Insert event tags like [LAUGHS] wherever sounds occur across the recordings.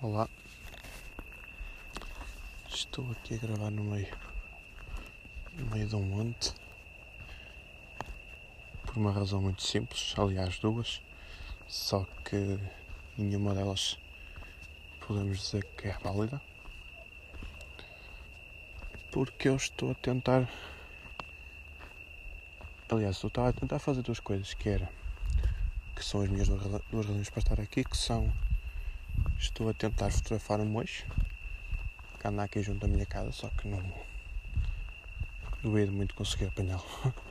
Olá, estou aqui a gravar no meio, no meio de um monte, por uma razão muito simples, aliás duas, só que nenhuma delas podemos dizer que é válida, porque eu estou a tentar, aliás, eu estava a tentar fazer duas coisas, que era, que são as minhas duas razões para estar aqui, que são Estou a tentar fotografar um mocho que anda aqui junto à minha casa, só que não duvido muito conseguir apanhá-lo. [LAUGHS]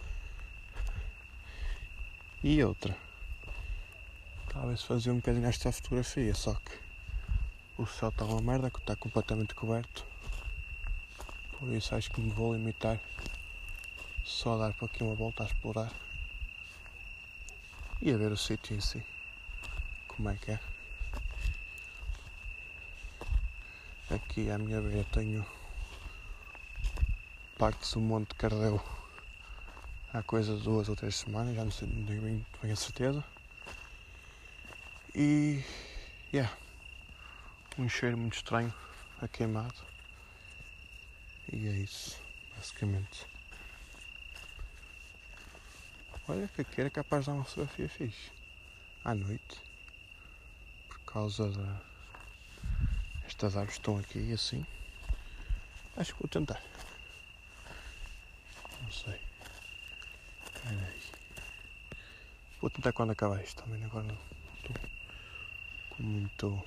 E outra, talvez fazer um bocadinho esta fotografia, só que o céu está uma merda, que está completamente coberto. Por isso acho que me vou limitar só a dar para aqui uma volta a explorar e a ver o sítio em si. Como é que é. Aqui à minha beira tenho partes do Monte Cardeu há coisa de duas ou três semanas, já não sei não tenho bem, a certeza. E yeah, um cheiro muito estranho a queimado. E é isso, basicamente. Olha que aqui era capaz de dar uma fotografia fixe. À noite. Por causa da estas árvores estão aqui assim. Acho que vou tentar. Não sei. Vou tentar quando acabar isto também. Agora não estou com muito.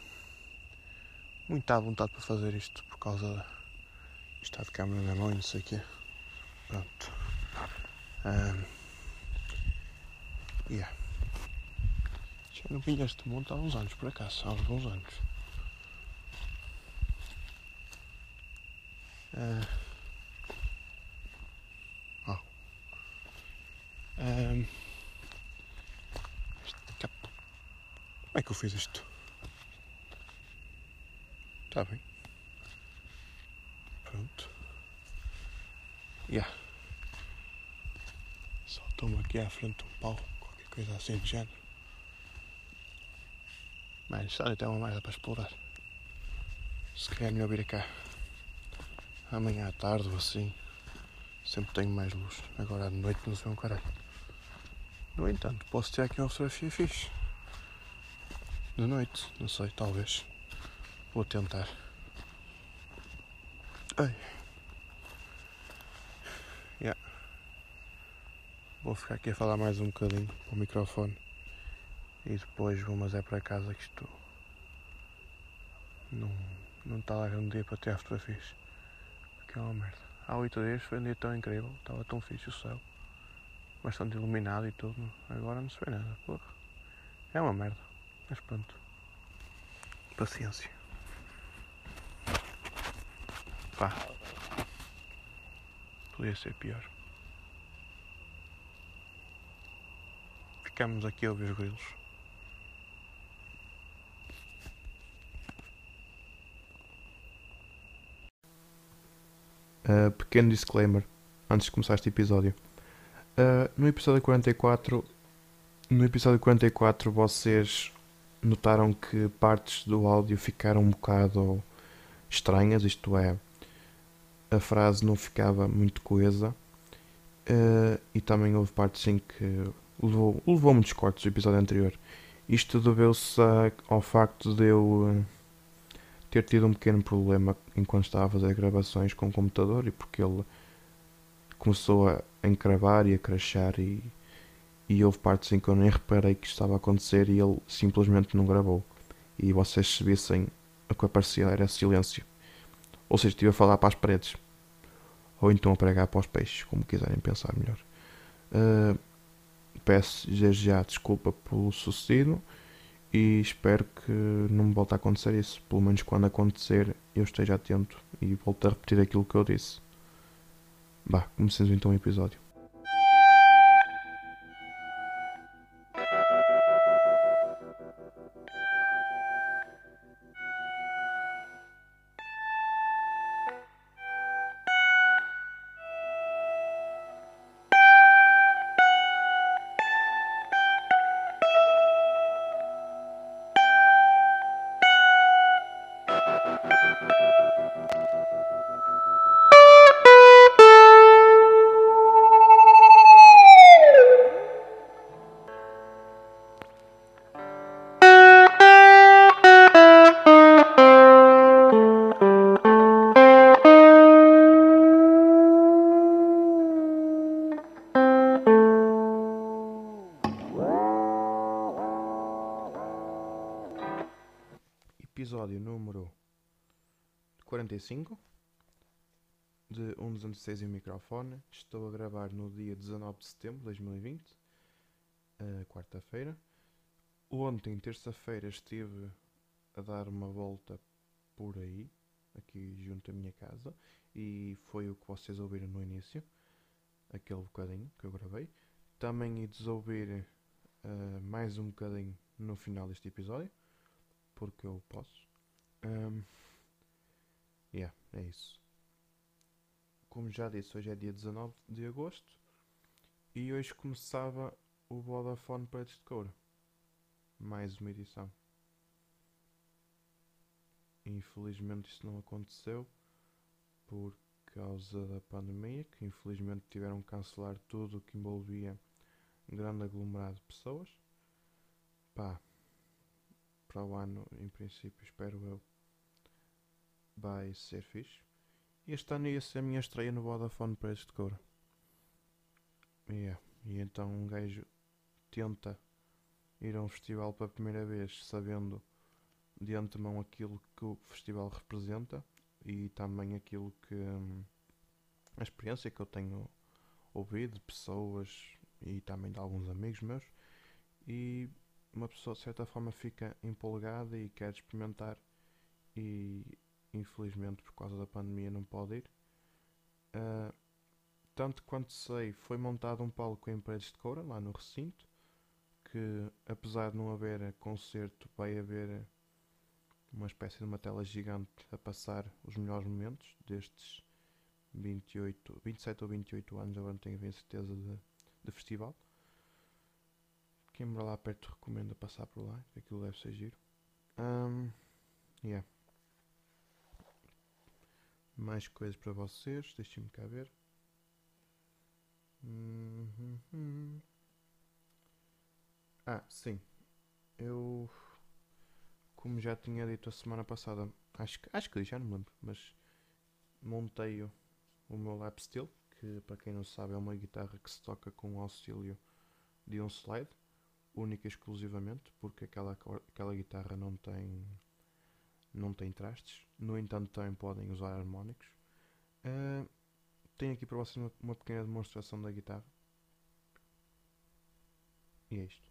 Muita vontade para fazer isto por causa da. Está de câmera na mão e não sei o quê. Pronto. Um, yeah. Já não vinha este monte há uns anos, por acaso, há uns bons anos. Uh, oh. Um, como é que eu fiz isto? Está bem. Pronto. Yeah. Só tomo aqui à frente um pau, qualquer coisa assim de género. Mas só tem uma merda para explorar. Se calhar é melhor vir cá amanhã à tarde ou assim, sempre tenho mais luz. Agora à noite não se vê um caralho. No entanto, posso ter aqui uma fotografia fixe. De noite, não sei, talvez. Vou tentar. Ai. Yeah. Vou ficar aqui a falar mais um bocadinho com o microfone. E depois vou mas é para casa que isto não, não está lá grande dia para ter fotografias. Que é uma merda. Há oito dias foi um dia tão incrível, estava tão fixe o céu. Bastante iluminado e tudo. Agora não se vê nada, porra. É uma merda. Mas pronto. Paciência. Pá. Podia ser pior. Ficamos aqui a ouvir os grilos. Uh, pequeno disclaimer antes de começar este episódio. Uh, no episódio 44, no episódio 44 vocês notaram que partes do áudio ficaram um bocado estranhas, isto é, a frase não ficava muito coesa uh, e também houve partes em que levou, levou muitos cortes do episódio anterior. Isto deveu-se ao facto de eu ter tido um pequeno problema enquanto estava a fazer gravações com o computador e porque ele começou a encravar e a crashar e, e houve partes em que eu nem reparei que estava a acontecer e ele simplesmente não gravou. E vocês se vissem o que aparecia era silêncio. Ou seja, estive a falar para as paredes. Ou então a pregar para os peixes, como quiserem pensar melhor. Uh, peço já desculpa pelo sucedido e espero que não me volte a acontecer isso. Pelo menos quando acontecer eu esteja atento e volto a repetir aquilo que eu disse. Bah, comecemos então o episódio. Episódio número 45 de 1.206 em microfone. Estou a gravar no dia 19 de setembro de 2020, uh, quarta-feira. Ontem, terça-feira, estive a dar uma volta por aí, aqui junto à minha casa, e foi o que vocês ouviram no início, aquele bocadinho que eu gravei. Também ides ouvir uh, mais um bocadinho no final deste episódio porque eu posso. Um, yeah, é isso. Como já disse, hoje é dia 19 de agosto e hoje começava o Vodafone Pretos de Coura. Mais uma edição. Infelizmente isso não aconteceu por causa da pandemia, que infelizmente tiveram que cancelar tudo o que envolvia um grande aglomerado de pessoas. Pá, para o ano, em princípio, espero eu, vai ser este ano ia ser a minha estreia no Vodafone Preços de Coura. Yeah. E então um gajo tenta ir a um festival pela primeira vez sabendo de antemão aquilo que o festival representa e também aquilo que hum, a experiência que eu tenho ouvido de pessoas e também de alguns amigos meus e uma pessoa de certa forma fica empolgada e quer experimentar e infelizmente por causa da pandemia não pode ir. Uh, tanto quanto sei, foi montado um palco em paredes de coura lá no recinto, que apesar de não haver concerto, vai haver uma espécie de uma tela gigante a passar os melhores momentos destes 28, 27 ou 28 anos, agora não tenho bem certeza de, de festival. Quem mora lá perto recomenda passar por lá, aquilo deve ser giro. Um, yeah. Mais coisas para vocês, deixem-me cá ver. Uhum. Ah, sim. Eu, como já tinha dito a semana passada, acho, acho que já não me lembro, mas montei o, o meu lap steel, que para quem não sabe é uma guitarra que se toca com o auxílio de um slide única e exclusivamente porque aquela, aquela guitarra não tem não tem trastes no entanto também podem usar harmónicos. Uh, tenho aqui para vocês uma, uma pequena demonstração da guitarra. E é isto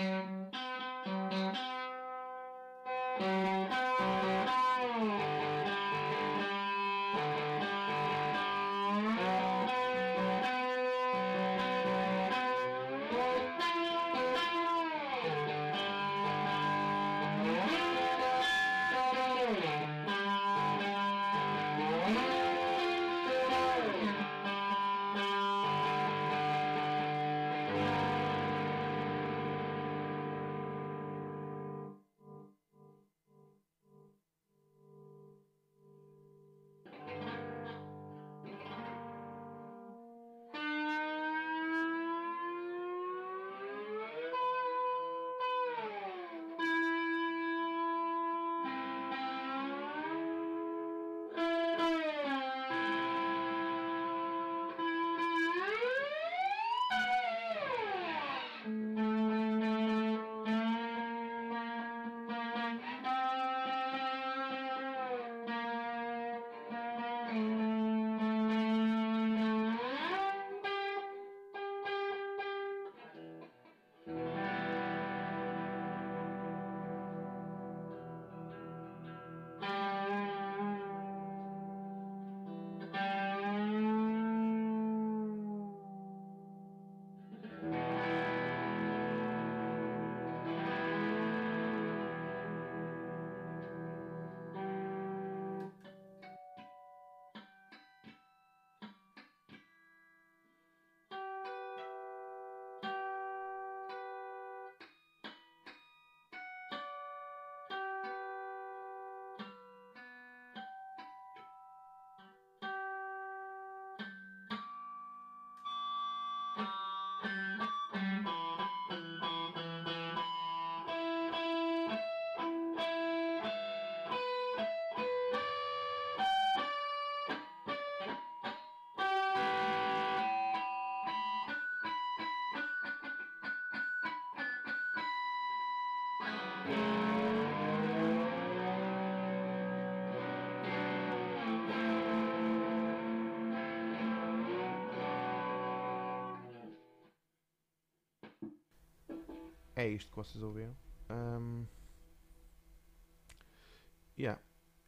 Mm-hmm. É isto que vocês ouviram. Um, yeah,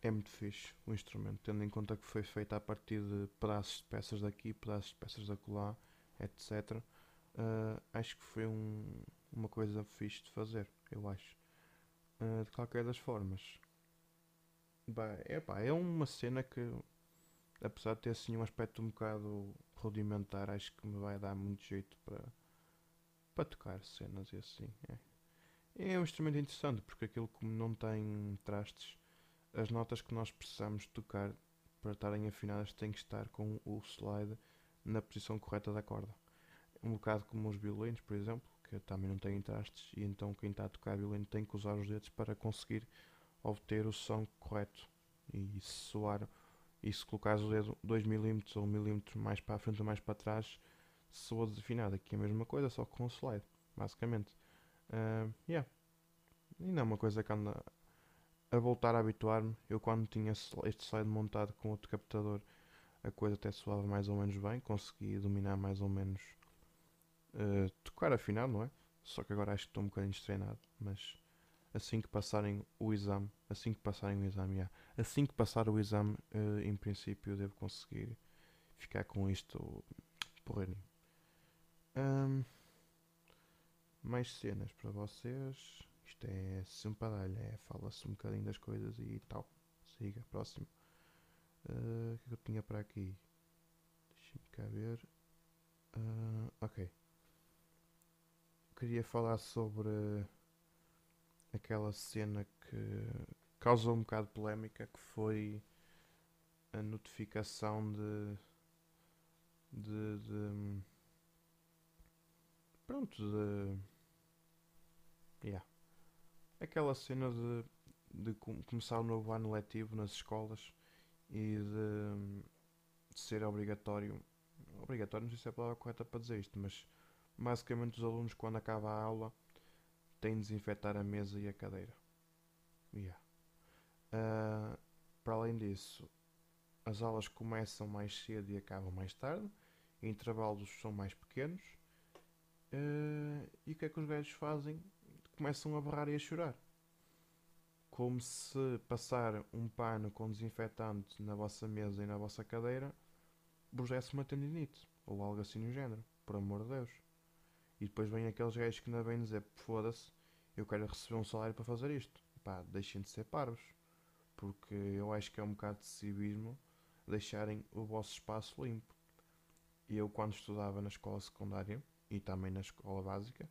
é muito fixe o instrumento, tendo em conta que foi feito a partir de pedaços de peças daqui, pedaços de peças da colar, etc. Uh, acho que foi um, uma coisa fixe de fazer, eu acho. Uh, de qualquer das formas, bah, é, é uma cena que, apesar de ter assim um aspecto um bocado rudimentar, acho que me vai dar muito jeito para para tocar cenas e assim. É. é um instrumento interessante porque aquilo como não tem trastes, as notas que nós precisamos tocar para estarem afinadas têm que estar com o slide na posição correta da corda. Um bocado como os violinos, por exemplo, que também não têm trastes e então quem está a tocar violino tem que usar os dedos para conseguir obter o som correto e soar e se colocares o dedo 2 mm ou 1 mm mais para a frente ou mais para trás soa desafinado. Aqui é a mesma coisa, só com o slide, basicamente. Uh, yeah. Ainda é uma coisa que anda a voltar a habituar-me. Eu quando tinha este slide montado com outro captador, a coisa até soava mais ou menos bem, consegui dominar mais ou menos uh, tocar afinado, não é? Só que agora acho que estou um bocadinho destreinado, mas assim que passarem o exame, assim que passarem o exame, yeah, assim que passar o exame, uh, em princípio devo conseguir ficar com isto porreirinho. Um, mais cenas para vocês. Isto é sempre a dar é fala-se um bocadinho das coisas e tal. Siga, próximo. Uh, o que, é que eu tinha para aqui? Deixa-me cá ver. Uh, ok. Queria falar sobre aquela cena que causou um bocado de polémica que foi a notificação de, de, de pronto, de. Yeah. Aquela cena de, de começar o novo ano letivo nas escolas e de, de ser obrigatório. Obrigatório, não sei se é a palavra correta para dizer isto, mas basicamente os alunos, quando acaba a aula, têm de desinfetar a mesa e a cadeira. Yeah. Uh, para além disso, as aulas começam mais cedo e acabam mais tarde, intervalos são mais pequenos Uh, e o que é que os velhos fazem? Começam a berrar e a chorar. Como se passar um pano com desinfetante na vossa mesa e na vossa cadeira vos desse uma tendinite. Ou algo assim no género. Por amor de Deus. E depois vêm aqueles gajos que ainda vêm dizer: foda-se, eu quero receber um salário para fazer isto. Pá, deixem de ser parvos. Porque eu acho que é um bocado de civismo deixarem o vosso espaço limpo. Eu, quando estudava na escola secundária, e também na escola básica.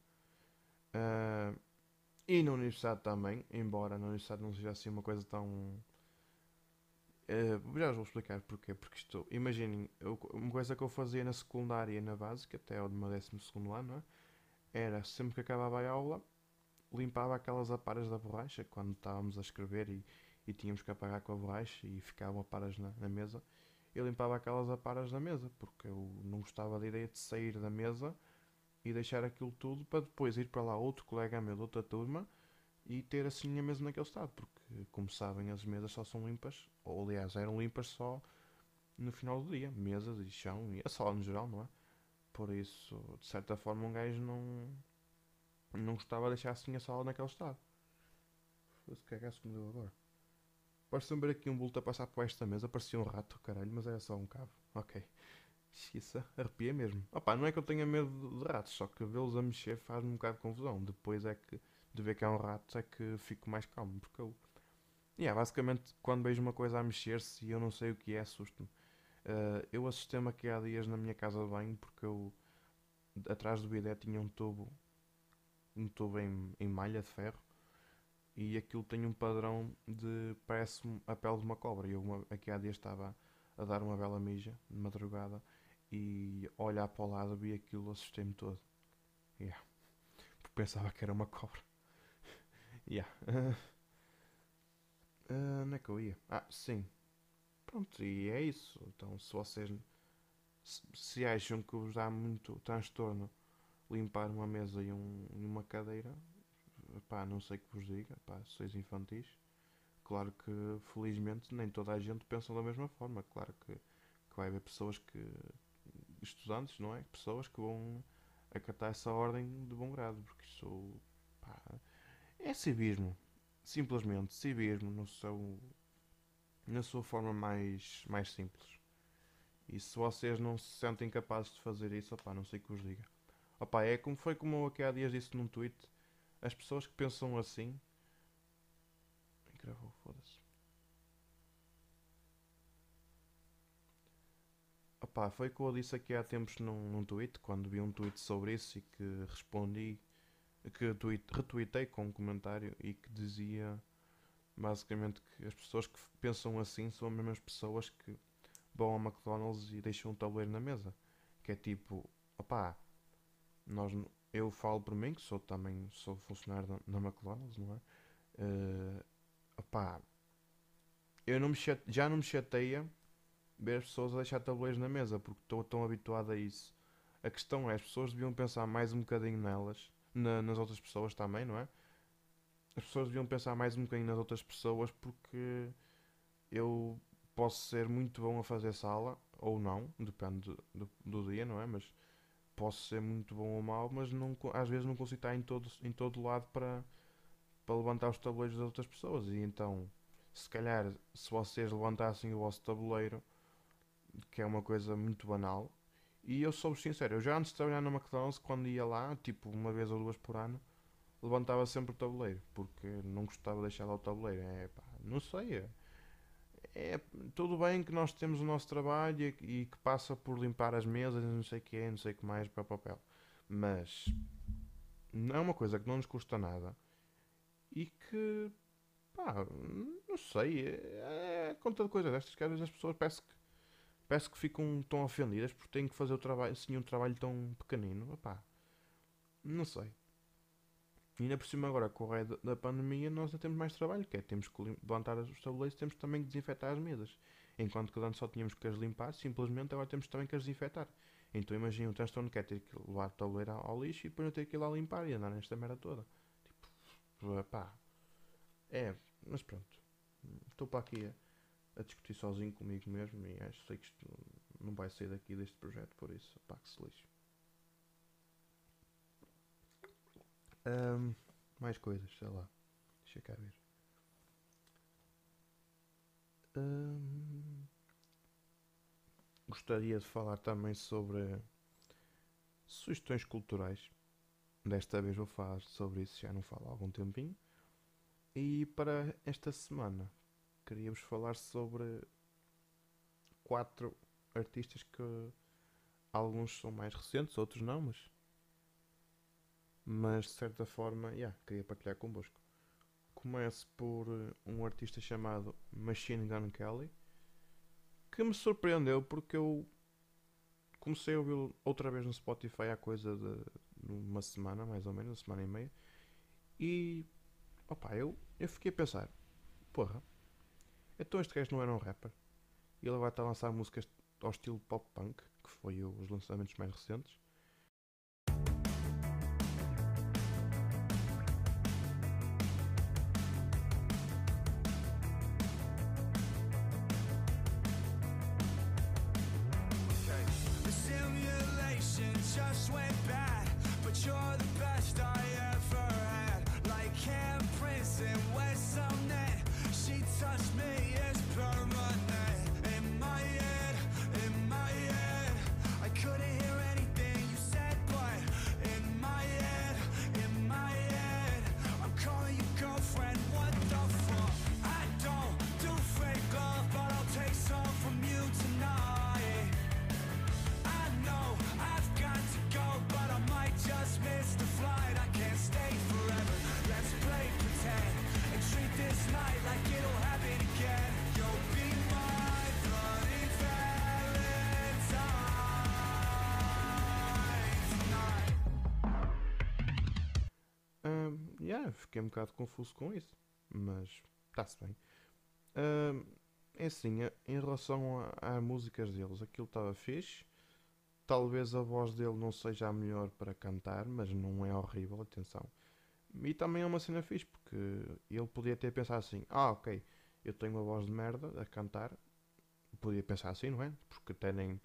Uh, e na universidade também, embora na universidade não seja assim uma coisa tão. Uh, já vou explicar porquê. Porque isto, imaginem, uma coisa que eu fazia na secundária e na básica, até o meu 12 ano, é? era sempre que acabava a aula, limpava aquelas aparas da borracha quando estávamos a escrever e, e tínhamos que apagar com a borracha e ficavam aparas na, na mesa. Eu limpava aquelas aparas na mesa porque eu não gostava da ideia de sair da mesa e deixar aquilo tudo para depois ir para lá outro colega meu de outra turma e ter assim a mesa naquele estado, porque como sabem as mesas só são limpas, ou aliás eram limpas só no final do dia, mesas e chão e a sala no geral, não é? Por isso, de certa forma um gajo não não gostava de deixar assim a sala naquele estado. Foda-se, que é me deu agora? Parece-me ver aqui um bulto a passar por esta mesa, parecia um rato, caralho, mas era só um cabo. Ok. Xiça, arrepia mesmo. Opa, não é que eu tenha medo de ratos, só que vê-los a mexer faz-me um bocado de confusão. Depois é que, de ver que é um rato, é que fico mais calmo, porque eu... Yeah, basicamente, quando vejo uma coisa a mexer-se e eu não sei o que é, assusto-me. Uh, eu assustei-me aqui há dias na minha casa de banho, porque eu, atrás do bidé tinha um tubo, um tubo em, em malha de ferro, e aquilo tem um padrão de, parece-me a pele de uma cobra. E eu aqui há dias estava a dar uma bela mija, de madrugada, e olhar para o lado vi aquilo, assustei-me todo. Yeah. Porque pensava que era uma cobra. [LAUGHS] yeah. Uh, [LAUGHS] onde é que eu ia? Ah, sim. Pronto, e é isso. Então, se vocês se acham que vos dá muito transtorno limpar uma mesa e, um, uma cadeira, pá, não sei que vos diga, pá, sois infantis. Claro que, felizmente, nem toda a gente pensa da mesma forma. Claro que, que vai haver pessoas que. Estudantes, não é? Pessoas que vão acatar essa ordem de bom grado, porque isso. pá, é civismo. Simplesmente, civismo no seu, na sua forma mais, mais simples. E se vocês não se sentem capazes de fazer isso, opá, não sei o que vos diga. Opá, é como foi como eu aqui há dias disse num tweet. As pessoas que pensam assim. Gravou, foda-se. Opá, foi o que eu disse aqui há tempos num, num tweet, quando vi um tweet sobre isso e que respondi, que tweet, retuitei com um comentário e que dizia basicamente que as pessoas que pensam assim são as mesmas pessoas que vão ao McDonald's e deixam um tabuleiro na mesa. Que é tipo, opá, nós, eu falo por mim, que sou também sou funcionário na McDonald's, não é? Uh, opá, eu não me já não me chateia ver as pessoas a deixar tabuleiros na mesa, porque estou tão habituado a isso. A questão é, as pessoas deviam pensar mais um bocadinho nelas, na, nas outras pessoas também, não é? As pessoas deviam pensar mais um bocadinho nas outras pessoas, porque eu posso ser muito bom a fazer sala, ou não, depende do, do dia, não é? Mas posso ser muito bom ou mau, mas não, às vezes não consigo estar em todo, em todo lado para, para levantar os tabuleiros das outras pessoas. E então, se calhar, se vocês levantassem o vosso tabuleiro, que é uma coisa muito banal, e eu sou sincero, eu já antes de trabalhar na McDonald's, quando ia lá, tipo uma vez ou duas por ano, levantava sempre o tabuleiro, porque não gostava de deixar lá o tabuleiro. É pá, não sei. É, é, tudo bem que nós temos o nosso trabalho e, e que passa por limpar as mesas, não sei o que é, não sei o que mais para papel. Mas não é uma coisa que não nos custa nada e que pá, não sei, é, é conta de coisas destas que às vezes as pessoas parece que parece que ficam tão ofendidas porque têm que fazer o trabalho, assim, um trabalho tão pequenino, pá, não sei. E ainda por cima agora, com o raio da, pandemia, nós ainda temos mais trabalho, que é temos que levantar os tabuleiros, temos também que desinfetar as mesas. Enquanto que antes só tínhamos que as limpar, simplesmente agora temos também que as desinfetar. Então imagina o transtorno que é ter que levar o tabuleiro ao lixo e depois eu ter que ir lá limpar e andar nesta merda toda. Tipo, pá. É, mas pronto. Estou para aqui a, discutir sozinho comigo mesmo e acho sei que isto não vai sair daqui deste projeto, por isso, pá, que se lixe. Um, mais coisas, sei lá. Deixa cá ver. Um, gostaria de falar também sobre sugestões culturais. Desta vez vou falar sobre isso, já não falo há algum tempinho. E para esta semana queríamos falar sobre quatro artistas que alguns são mais recentes, outros não, mas mas de certa forma, yeah, queria partilhar convosco. Começo por eh, um artista chamado Machine Gun Kelly, que me surpreendeu porque eu comecei a ouvi-lo outra vez no Spotify há coisa de uma semana, mais ou menos, uma semana e meia, e opa, eu, eu fiquei a pensar, porra, então este gajo não era um rapper, e ele vai estar a lançar músicas ao estilo pop punk, que foi os lançamentos mais recentes, fiquei um bocado confuso com isso. Mas está-se bem. Uh, é assim, em relação às músicas deles, aquilo estava fixe. Talvez a voz dele não seja a melhor para cantar, mas não é horrível, atenção. E também é uma cena fixe, porque ele podia ter pensado assim: ah, ok, eu tenho uma voz de merda a cantar. Podia pensar assim, não é? Porque até nem.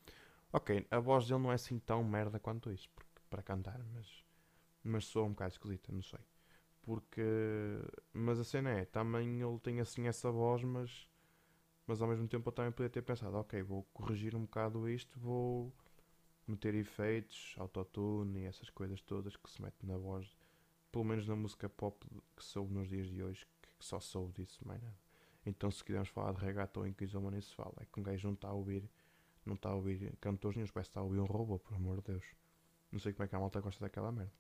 Ok, a voz dele não é assim tão merda quanto isso para cantar, mas, mas soa um bocado esquisita, não sei. Porque. Mas a cena é, também ele tem assim essa voz, mas. Mas ao mesmo tempo eu também podia ter pensado: ok, vou corrigir um bocado isto, vou meter efeitos, autotune e essas coisas todas que se metem na voz pelo menos na música pop que soube nos dias de hoje, que só soube disso, mais nada. Então, se quisermos falar de reggaeton em que Kizoma nem se fala, é que um gajo não está a ouvir, não está a ouvir cantores nenhum, parece que está a ouvir um robô, por amor de Deus. Não sei como é que a malta gosta daquela merda.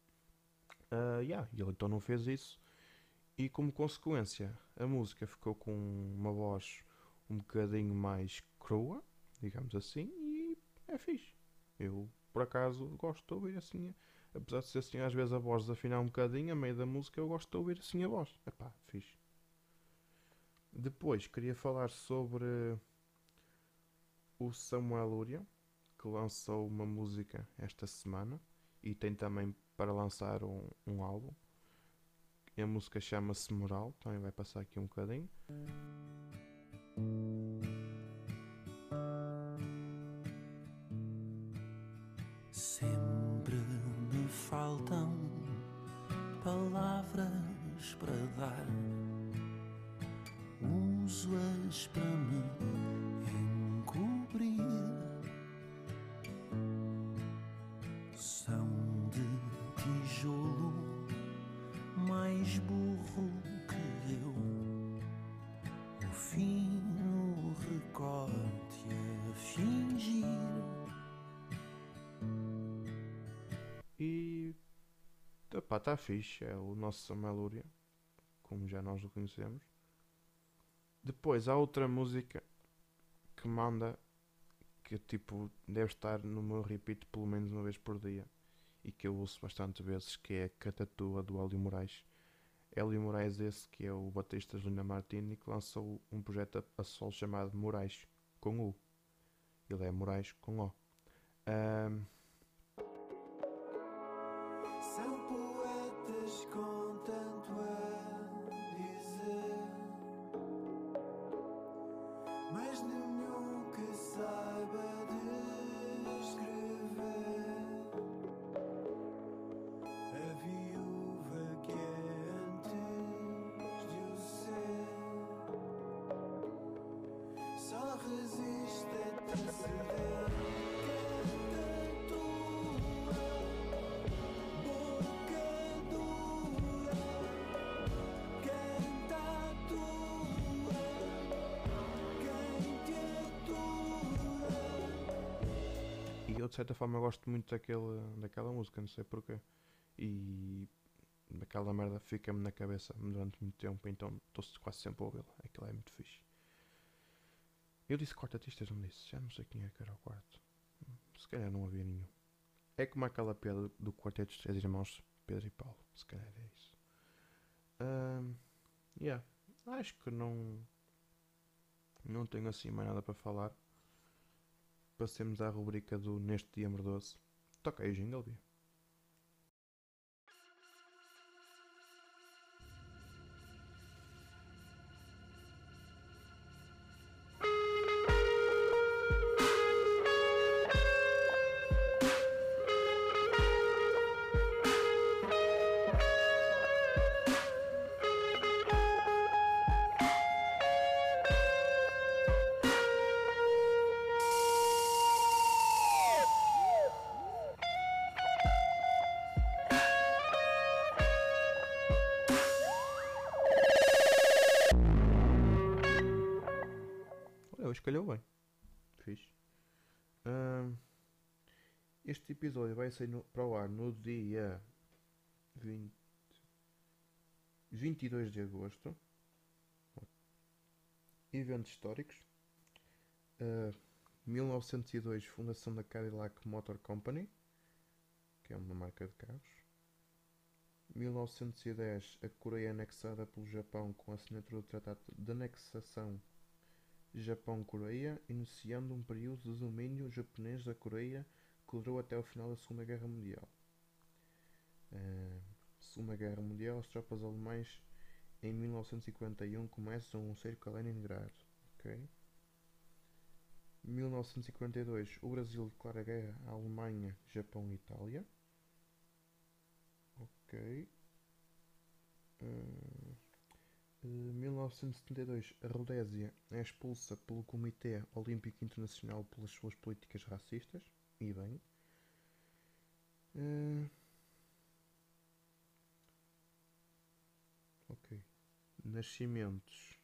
Uh, yeah, ele então não fez isso, e como consequência, a música ficou com uma voz um bocadinho mais crua, digamos assim, e é fixe. Eu, por acaso, gosto de ouvir assim apesar de ser assim às vezes a voz desafinar um bocadinho, a meio da música eu gosto de ouvir assim a voz. Epá, fixe. Depois queria falar sobre o Samuel Luria, que lançou uma música esta semana e tem também para lançar um, um álbum. E a música chama-se Moral, também vai passar aqui um bocadinho. faltam palavras para dar. Uso-as para me Pá, está fixe. É o nosso Samuel como já nós o conhecemos. Depois há outra música que manda que tipo deve estar no meu repeat pelo menos uma vez por dia e que eu ouço bastante vezes que é Catatua do Hélio Moraes. Hélio Moraes esse que é o batista Lina Martini que lançou um projeto a sol chamado Moraes com U. Ele é Moraes com O. Um, de certa forma gosto muito daquele, daquela música, não sei porquê. E aquela merda fica-me na cabeça durante muito tempo, então estou quase sempre a ouvi-la. Aquilo é muito fixe. Eu disse quartetistas, não disse? Já não sei quem é que era o quarto. Se calhar não havia nenhum. É como aquela piada do quarteto dos três irmãos Pedro e Paulo. Se calhar é isso. Um, yeah. Acho que não. Não tenho assim mais nada para falar passemos à rubrica do Neste Dia Merdoso. Toca aí jingle. Calhou bem. Fiz. este episódio vai sair no, para o ar no dia 20, 22 de agosto. Eventos históricos. Uh, 1902 Fundação da Cadillac Motor Company, que é uma marca de carros. 1910 a Coreia anexada pelo Japão com a assinatura do Tratado de Anexação Japão-Coreia, iniciando um período de domínio japonês da Coreia que durou até o final da Segunda Guerra Mundial. Uh, Segunda Guerra Mundial, as tropas alemãs em 1951 começam um cerco a Leningrado. Ok. 1952, o Brasil declara guerra à Alemanha, Japão e Itália. Ok. Uh, 1972, a Rodésia é expulsa pelo Comitê Olímpico Internacional pelas suas políticas racistas. E bem. Uh, ok. Nascimentos.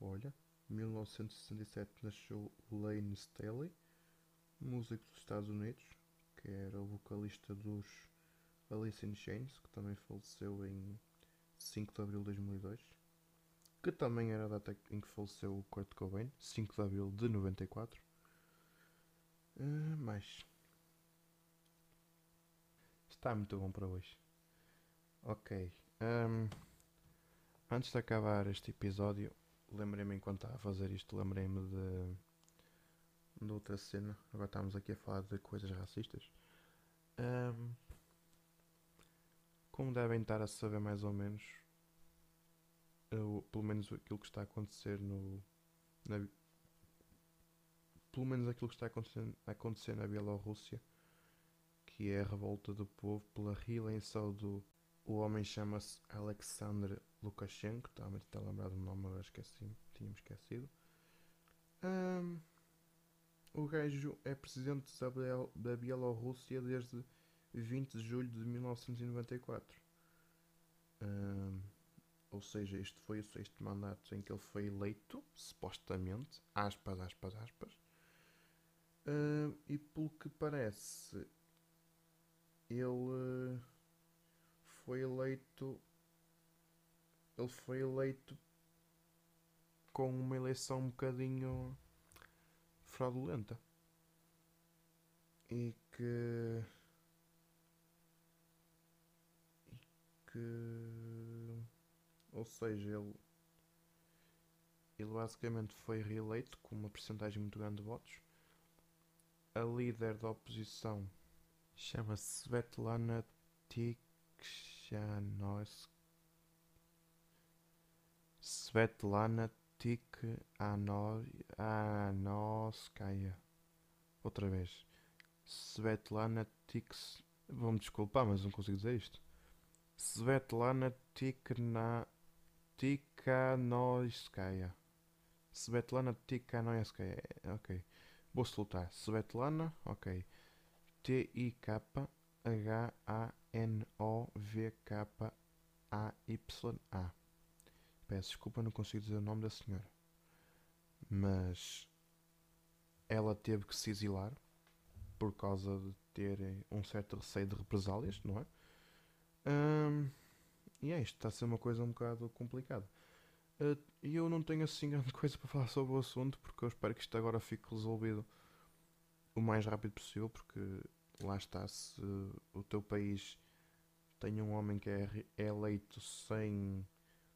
Olha, 1967 nasceu Lane Staley, músico dos Estados Unidos, que era o vocalista dos Alice in Chains, que também faleceu em 5 de abril de 2002, que também era a data em que faleceu o Kurt Cobain, 5 de abril de 94. Uh, mais. Está muito bom para hoje. Ok. Um, antes de acabar este episódio, lembrei-me enquanto estava a fazer isto, lembrei-me de, de outra cena. Agora estamos aqui a falar de coisas racistas. Um, como devem estar a saber mais ou menos, eu, pelo menos aquilo que está a acontecer no. Na, pelo menos aquilo que está a acontecer, na Bielorrússia, que é a revolta do povo pela reeleição do. O homem chama-se Alexander Lukashenko, estava a tentar lembrar do nome, agora esqueci, tínhamos esquecido. Um, o gajo é presidente da Bielorrússia desde 20 de julho de 1994. Um, ou seja, este foi o sexto mandato em que ele foi eleito, supostamente, aspas, aspas, aspas. Uh, e pelo que parece, ele foi eleito. Ele foi eleito com uma eleição um bocadinho fraudulenta. E que que. Ou seja, ele. Ele basicamente foi reeleito com uma porcentagem muito grande de votos. A líder da oposição chama-se Svetlana Tikhanovskaya. Svetlana Tikhanovskaya. Outra vez. Svetlana Tix. Vão-me desculpar, mas não consigo dizer isto. Svetlana Tikna... Tikhanovskaya. Svetlana Tikhanovskaya. Ok. Vou soltar. Svetlana, ok. T-I-K-H-N-O-V-K-A-Y-A. Peço desculpa, não consigo dizer o nome da senhora. Mas ela teve que se exilar por causa de ter um certo receio de represálias, não é? Um, e é isto, está a ser uma coisa um bocado complicada. Uh, e eu não tenho assim [LAUGHS] grande coisa para falar sobre o assunto, porque eu espero que isto agora fique resolvido o mais rápido possível, porque lá está, se o teu país tem um homem que é, é eleito sem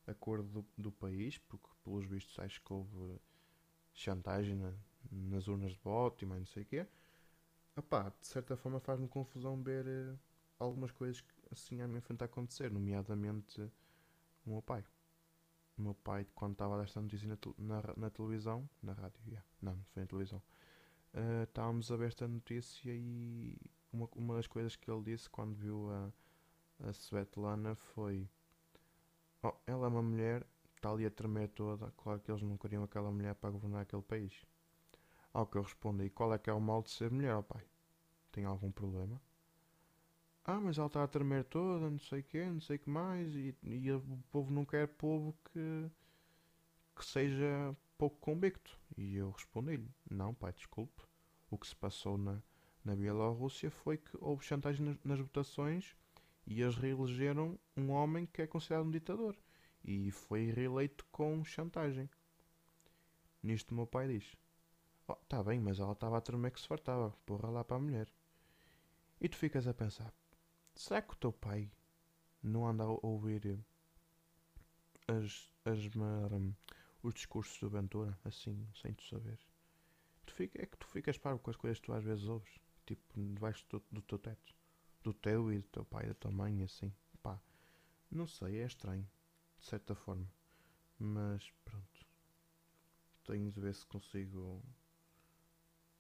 acordo do, do, país, porque pelos vistos acho que houve chantagem na, nas urnas de voto e mais não sei o quê, Epá, de certa forma faz-me confusão ver uh, algumas coisas assim à minha frente a acontecer, nomeadamente o meu pai. O meu pai, quando estava a dar esta notícia na, na, na, televisão, na rádio, yeah, não, não foi na televisão, uh, estávamos a ver esta notícia e uma, uma das coisas que ele disse quando viu a, a Svetlana foi: oh, ela é uma mulher, está ali a tremer toda, claro que eles não queriam aquela mulher para governar aquele país. Ao que eu respondi: qual é que é o mal de ser mulher, oh pai? Tem algum problema? Ah, mas ela está a tremer toda, não sei o quê, não sei o que mais, e, e o povo não quer povo que, que seja pouco convicto. E eu respondi-lhe, não pai, desculpe, o que se passou na, na Bielorrússia foi que houve chantagem nas, nas votações e eles reelegeram um homem que é considerado um ditador. E foi reeleito com chantagem. Nisto meu pai diz, oh, tá bem, mas ela estava a tremer que se fartava, porra lá para a mulher. E tu ficas a pensar, Será que o teu pai não anda a ouvir as, as, os discursos do Ventura, assim, sem tu saber? Tu fica, é que tu ficas parvo com as coisas que tu às vezes ouves, tipo, debaixo do, do teu teto. Do teu e do teu pai, da tua mãe, assim. Pá, Não sei, é estranho, de certa forma. Mas pronto. Tenho de ver se consigo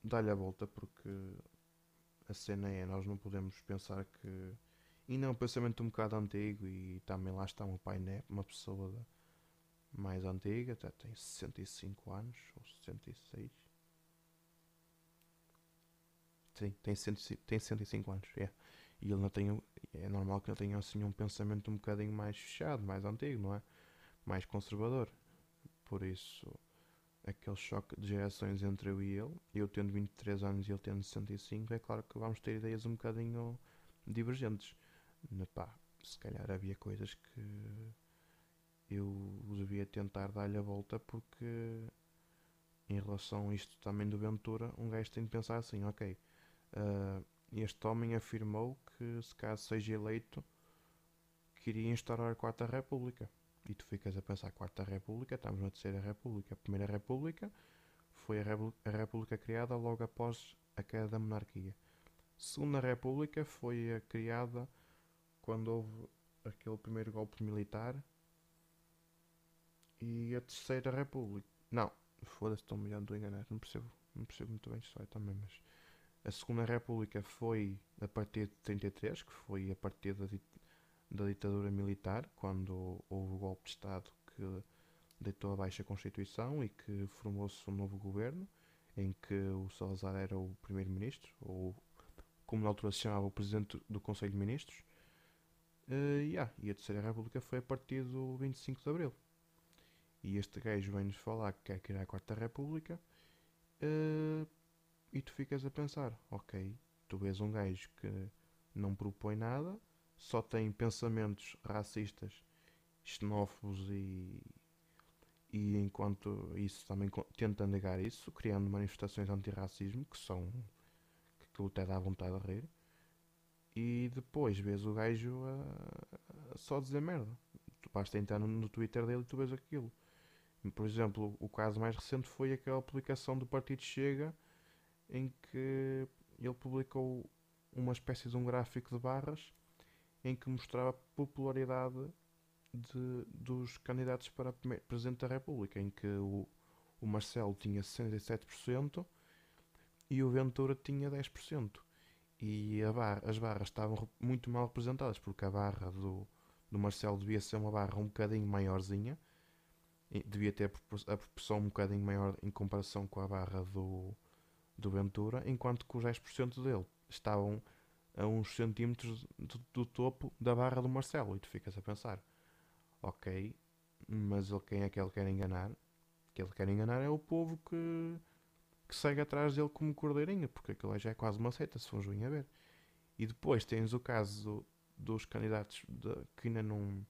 dar-lhe a volta porque a cena é, nós não podemos pensar que. Ainda é um pensamento um bocado antigo e também lá está o meu pai Neto, uma pessoa mais antiga, até tem 65 anos ou 66. Sim, tem, 100, tem 105 anos, é. E ele não tem, é normal que ele tenha assim um pensamento um bocadinho mais fechado, mais antigo, não é? Mais conservador. Por isso, aquele choque de gerações entre eu e ele, eu tendo 23 anos e ele tendo 65, é claro que vamos ter ideias um bocadinho divergentes. Pá, se calhar havia coisas que eu devia tentar dar-lhe a volta porque em relação a isto também do Ventura, um gajo tem de pensar assim, ok, uh, este homem afirmou que se caso seja eleito queria instaurar a Quarta República. E tu ficas a pensar, Quarta República, estamos na Terceira República. A Primeira República foi a, a República criada logo após a queda da monarquia. Segunda República foi a criada quando houve aquele primeiro golpe militar. E a Terceira República. Não, foda-se, estou-me a enganar, não percebo, não percebo muito bem isto aí também, mas. A Segunda República foi a partir de 33, que foi a partir da, da ditadura militar, quando houve o golpe de Estado que deitou abaixo a Constituição e que formou-se um novo governo, em que o Salazar era o primeiro-ministro, ou como na altura se chamava, o presidente do Conselho de Ministros. Uh, yeah, e a Terceira República foi a partir do 25 de Abril. E este gajo vem-nos falar que quer criar a Quarta República. Uh, e tu ficas a pensar, ok, tu vês um gajo que não propõe nada, só tem pensamentos racistas, xenófobos e, e enquanto isso também tenta negar isso, criando manifestações antirracismo que são que tu até dá vontade de rir. E depois vês o gajo a, a só dizer merda. Tu basta entrar no, no Twitter dele e tu vês aquilo. Por exemplo, o caso mais recente foi aquela publicação do Partido Chega em que ele publicou uma espécie de um gráfico de barras em que mostrava a popularidade de, dos candidatos para Presidente da República, em que o, o Marcelo tinha 67% e o Ventura tinha 10%. E as barras estavam muito mal representadas, porque a barra do, do Marcelo devia ser uma barra um bocadinho maiorzinha, devia ter a proporção um bocadinho maior em comparação com a barra do, do Ventura, enquanto que os 10% dele estavam a uns centímetros do, do, topo da barra do Marcelo. E tu ficas a pensar, ok, mas ele, quem é que ele quer enganar? Que ele quer enganar é o povo que, que segue atrás dele como cordeirinho, porque aquilo já é quase uma seta, se for a ver. E depois tens o caso do, dos candidatos de, que ainda não.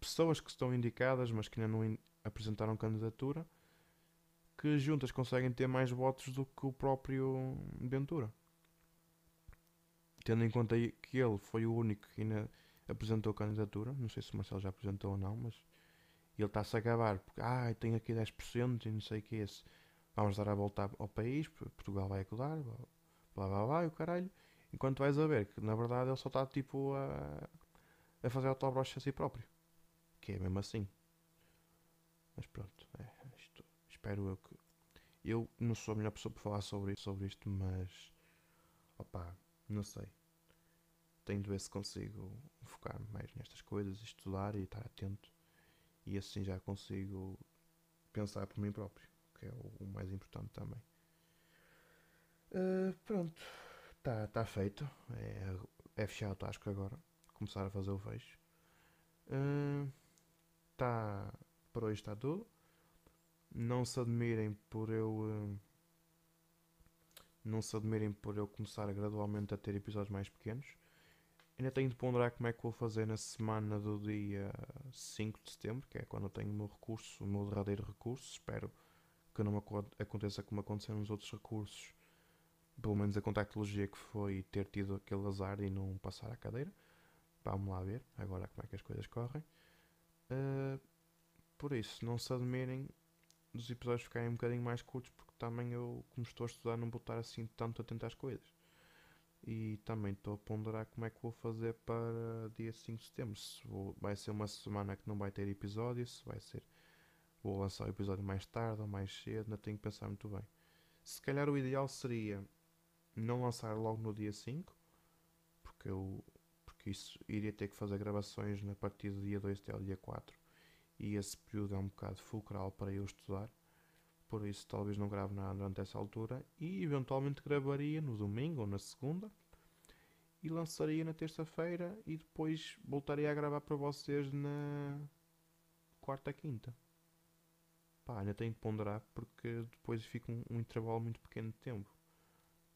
pessoas que estão indicadas, mas que ainda não in, apresentaram candidatura, que juntas conseguem ter mais votos do que o próprio Ventura tendo em conta que ele foi o único que ainda apresentou a candidatura, não sei se o Marcelo já apresentou ou não, mas ele está-se a acabar, porque ah, tem aqui 10% e não sei o que é esse. Vamos dar a volta ao país, Portugal vai acordar, blá blá blá, blá e o caralho. Enquanto vais a ver que na verdade ele só está tipo a, a fazer autobroche a si próprio. Que é mesmo assim. Mas pronto, é, isto, espero eu que. Eu não sou a melhor pessoa para falar sobre, sobre isto, mas. Opá, não sei tenho de ver se consigo focar mais nestas coisas, estudar e estar atento. E assim já consigo pensar por mim próprio, que é o, mais importante também. Uh, pronto, está tá feito. É, é fechar o agora. Começar a fazer o fecho. Uh, tá, por hoje está tudo. Não se admirem por eu. Uh, não se admirem por eu começar gradualmente a ter episódios mais pequenos. Ainda tenho de ponderar como é que vou fazer na semana do dia 5 de setembro, que é quando eu tenho o meu recurso, o meu derradeiro recurso. Espero que não aconteça como aconteceu nos outros recursos, pelo menos a contactologia que foi ter tido aquele azar e não passar a cadeira. Vamos lá ver agora como é que as coisas correm. Uh, por isso, não se admirem dos episódios ficarem um bocadinho mais curtos, porque também eu, como estou a estudar, não vou estar assim tanto atento às coisas. E também estou a ponderar como é que vou fazer para dia 5 de setembro. Se vou, vai ser uma semana que não vai ter episódio, se vai ser. Vou lançar o episódio mais tarde ou mais cedo, ainda tenho que pensar muito bem. Se calhar o ideal seria não lançar logo no dia 5, porque eu porque isso iria ter que fazer gravações na partir do dia 2 até o dia 4 e esse período é um bocado fulcral para eu estudar por isso talvez não grave nada durante essa altura e eventualmente gravaria no domingo ou na segunda e lançaria na terça-feira e depois voltaria a gravar para vocês na quarta quinta pá, ainda tenho de ponderar porque depois fica um, um intervalo muito pequeno de tempo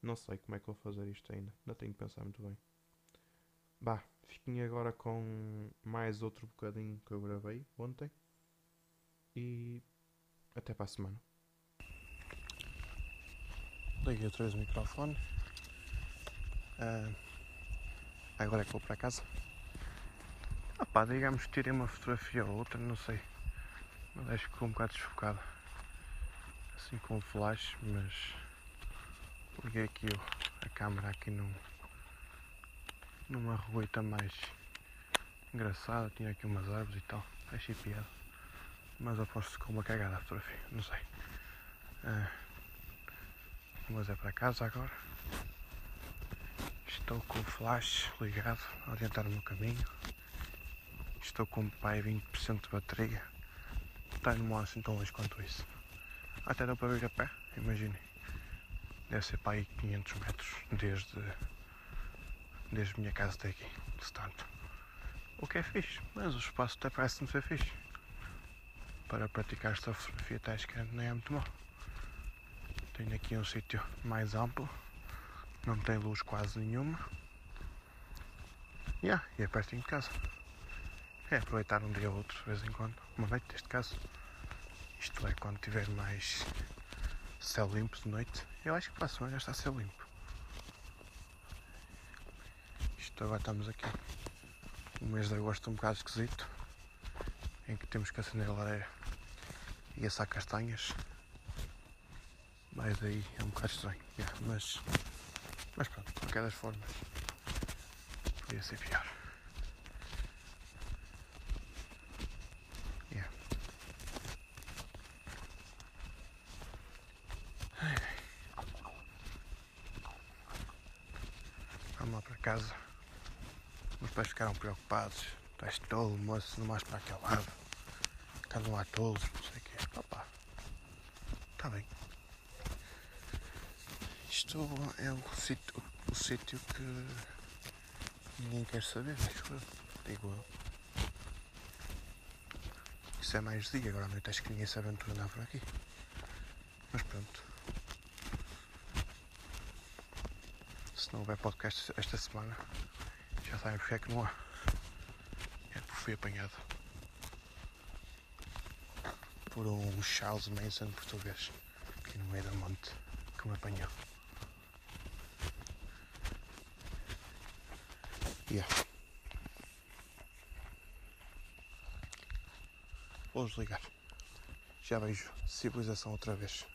não sei como é que vou fazer isto ainda ainda tenho que pensar muito bem Bah, fiquem agora com mais outro bocadinho que eu gravei ontem. E até para a semana. Liguei outra vez o microfone. Uh, agora é que vou para casa. Ah pá, digamos que tirei uma fotografia ou outra, não sei. Mas acho que ficou um bocado desfocado. Assim com o flash, mas liguei aqui a câmera aqui no numa rueta mais engraçada, tinha aqui umas árvores e tal, achei piada. Mas aposto com uma cagada a fotografia, não sei. Uh, mas é para casa agora. Estou com o flash ligado a orientar o meu caminho. Estou com o pai 20% de bateria. Está no assim tão longe quanto isso. Até dá para ver a pé, imaginem. Deve ser para aí 500 metros desde desde a minha casa até aqui, portanto. O que é fixe, mas o espaço até parece-me ser fixe. Para praticar esta fotografia técnica nem é muito mal. Tenho aqui um sítio mais amplo, não tem luz quase nenhuma. Yeah, e é pertinho de casa. É aproveitar um dia ou outro, de vez em quando, uma noite neste caso. Isto é quando tiver mais céu limpo de noite. Eu acho que para a semana já está céu limpo. Isto agora estamos aqui. O mês de agosto um bocado esquisito. Em que temos que acender a lareira e assar castanhas. Mas daí é um bocado estranho. Yeah, mas, mas pronto, de qualquer das formas. Podia ser pior. Vamos lá para casa. Os pais ficaram preocupados. És tolo, moço, não mais para aquele lado. Ficam lá tolos, não sei o quê. Opa, está bem. Isto é o sítio, o sítio que ninguém quer saber, acho eu. Digo eu. Isso é mais dia, agora à noite acho que ninguém se aventura andar por aqui. Mas pronto. Se não houver podcast esta semana, já sabem porque é que não há. É porque fui apanhado por um Charles Manson português aqui no meio da monte que me apanhou. Yeah. Vou desligar. Já vejo civilização outra vez.